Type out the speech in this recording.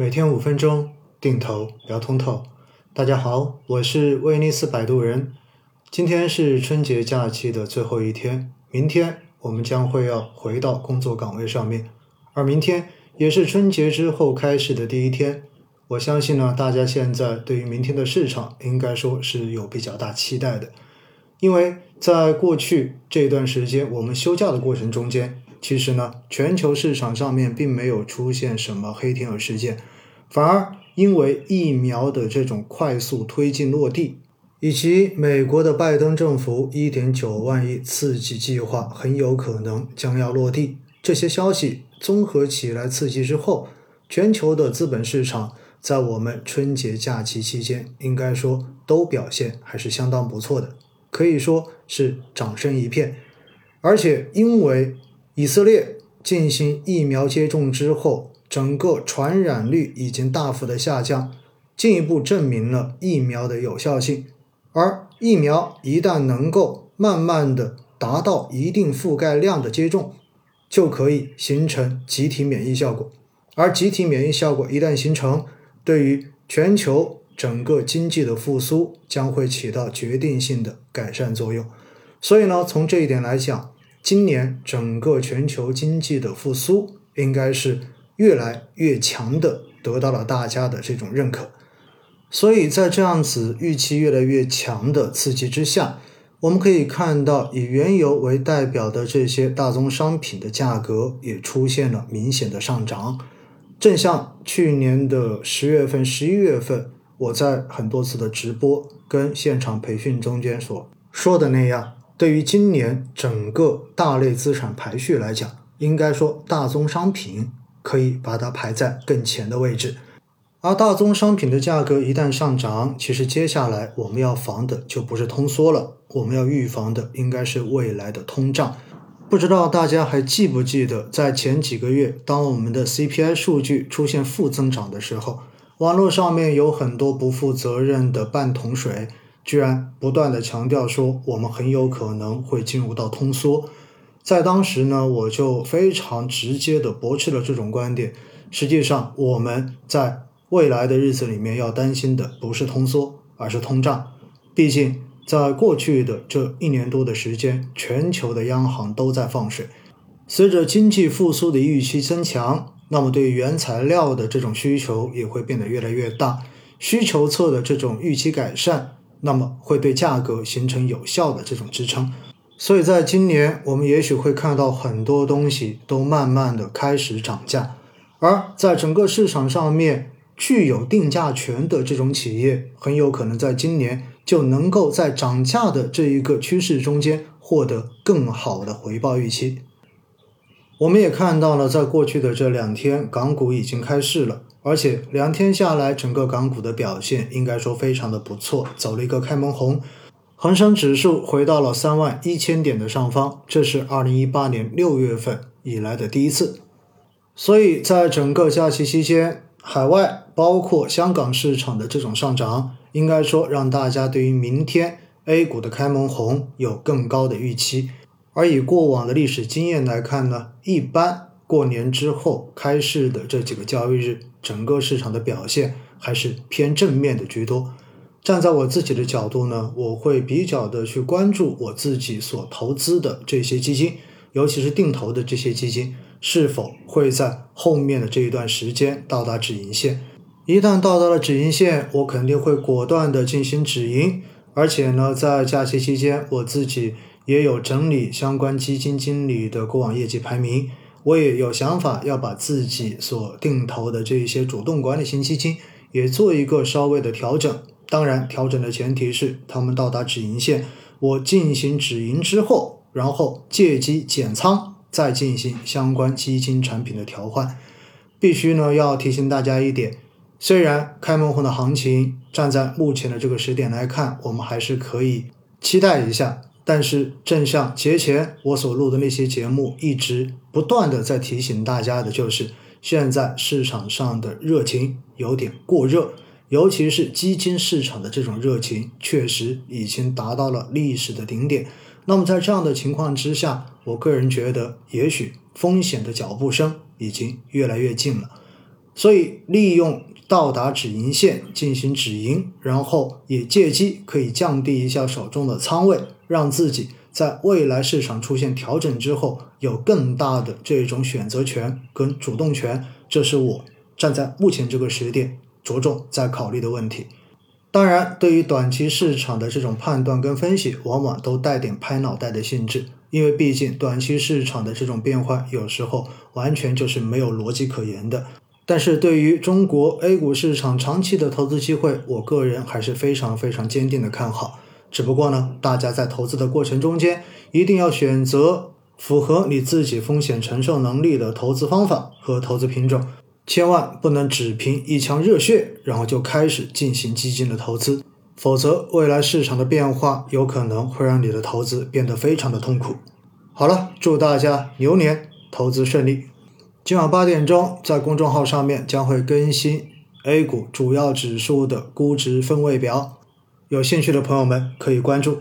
每天五分钟，定投聊通透。大家好，我是威尼斯摆渡人。今天是春节假期的最后一天，明天我们将会要回到工作岗位上面，而明天也是春节之后开始的第一天。我相信呢，大家现在对于明天的市场应该说是有比较大期待的，因为在过去这段时间我们休假的过程中间。其实呢，全球市场上面并没有出现什么黑天鹅事件，反而因为疫苗的这种快速推进落地，以及美国的拜登政府一点九万亿刺激计划很有可能将要落地，这些消息综合起来刺激之后，全球的资本市场在我们春节假期期间，应该说都表现还是相当不错的，可以说是掌声一片，而且因为。以色列进行疫苗接种之后，整个传染率已经大幅的下降，进一步证明了疫苗的有效性。而疫苗一旦能够慢慢的达到一定覆盖量的接种，就可以形成集体免疫效果。而集体免疫效果一旦形成，对于全球整个经济的复苏将会起到决定性的改善作用。所以呢，从这一点来讲。今年整个全球经济的复苏应该是越来越强的，得到了大家的这种认可。所以在这样子预期越来越强的刺激之下，我们可以看到以原油为代表的这些大宗商品的价格也出现了明显的上涨。正像去年的十月份、十一月份，我在很多次的直播跟现场培训中间所说的那样。对于今年整个大类资产排序来讲，应该说大宗商品可以把它排在更前的位置。而大宗商品的价格一旦上涨，其实接下来我们要防的就不是通缩了，我们要预防的应该是未来的通胀。不知道大家还记不记得，在前几个月，当我们的 CPI 数据出现负增长的时候，网络上面有很多不负责任的半桶水。居然不断的强调说，我们很有可能会进入到通缩。在当时呢，我就非常直接的驳斥了这种观点。实际上，我们在未来的日子里面要担心的不是通缩，而是通胀。毕竟，在过去的这一年多的时间，全球的央行都在放水。随着经济复苏的预期增强，那么对原材料的这种需求也会变得越来越大，需求侧的这种预期改善。那么会对价格形成有效的这种支撑，所以在今年我们也许会看到很多东西都慢慢的开始涨价，而在整个市场上面具有定价权的这种企业，很有可能在今年就能够在涨价的这一个趋势中间获得更好的回报预期。我们也看到了，在过去的这两天，港股已经开市了。而且两天下来，整个港股的表现应该说非常的不错，走了一个开门红，恒生指数回到了三万一千点的上方，这是二零一八年六月份以来的第一次。所以在整个假期期间，海外包括香港市场的这种上涨，应该说让大家对于明天 A 股的开门红有更高的预期。而以过往的历史经验来看呢，一般。过年之后开市的这几个交易日，整个市场的表现还是偏正面的居多。站在我自己的角度呢，我会比较的去关注我自己所投资的这些基金，尤其是定投的这些基金，是否会在后面的这一段时间到达止盈线。一旦到达了止盈线，我肯定会果断的进行止盈。而且呢，在假期期间，我自己也有整理相关基金经理的过往业绩排名。我也有想法要把自己所定投的这一些主动管理型基金也做一个稍微的调整。当然，调整的前提是他们到达止盈线，我进行止盈之后，然后借机减仓，再进行相关基金产品的调换。必须呢要提醒大家一点，虽然开门红的行情站在目前的这个时点来看，我们还是可以期待一下。但是，正像节前我所录的那些节目，一直不断的在提醒大家的，就是现在市场上的热情有点过热，尤其是基金市场的这种热情，确实已经达到了历史的顶点。那么，在这样的情况之下，我个人觉得，也许风险的脚步声已经越来越近了。所以利用到达止盈线进行止盈，然后也借机可以降低一下手中的仓位，让自己在未来市场出现调整之后有更大的这种选择权跟主动权。这是我站在目前这个时点着重在考虑的问题。当然，对于短期市场的这种判断跟分析，往往都带点拍脑袋的性质，因为毕竟短期市场的这种变化，有时候完全就是没有逻辑可言的。但是对于中国 A 股市场长期的投资机会，我个人还是非常非常坚定的看好。只不过呢，大家在投资的过程中间，一定要选择符合你自己风险承受能力的投资方法和投资品种。千万不能只凭一腔热血，然后就开始进行基金的投资，否则未来市场的变化有可能会让你的投资变得非常的痛苦。好了，祝大家牛年投资顺利。今晚八点钟在公众号上面将会更新 A 股主要指数的估值分位表，有兴趣的朋友们可以关注。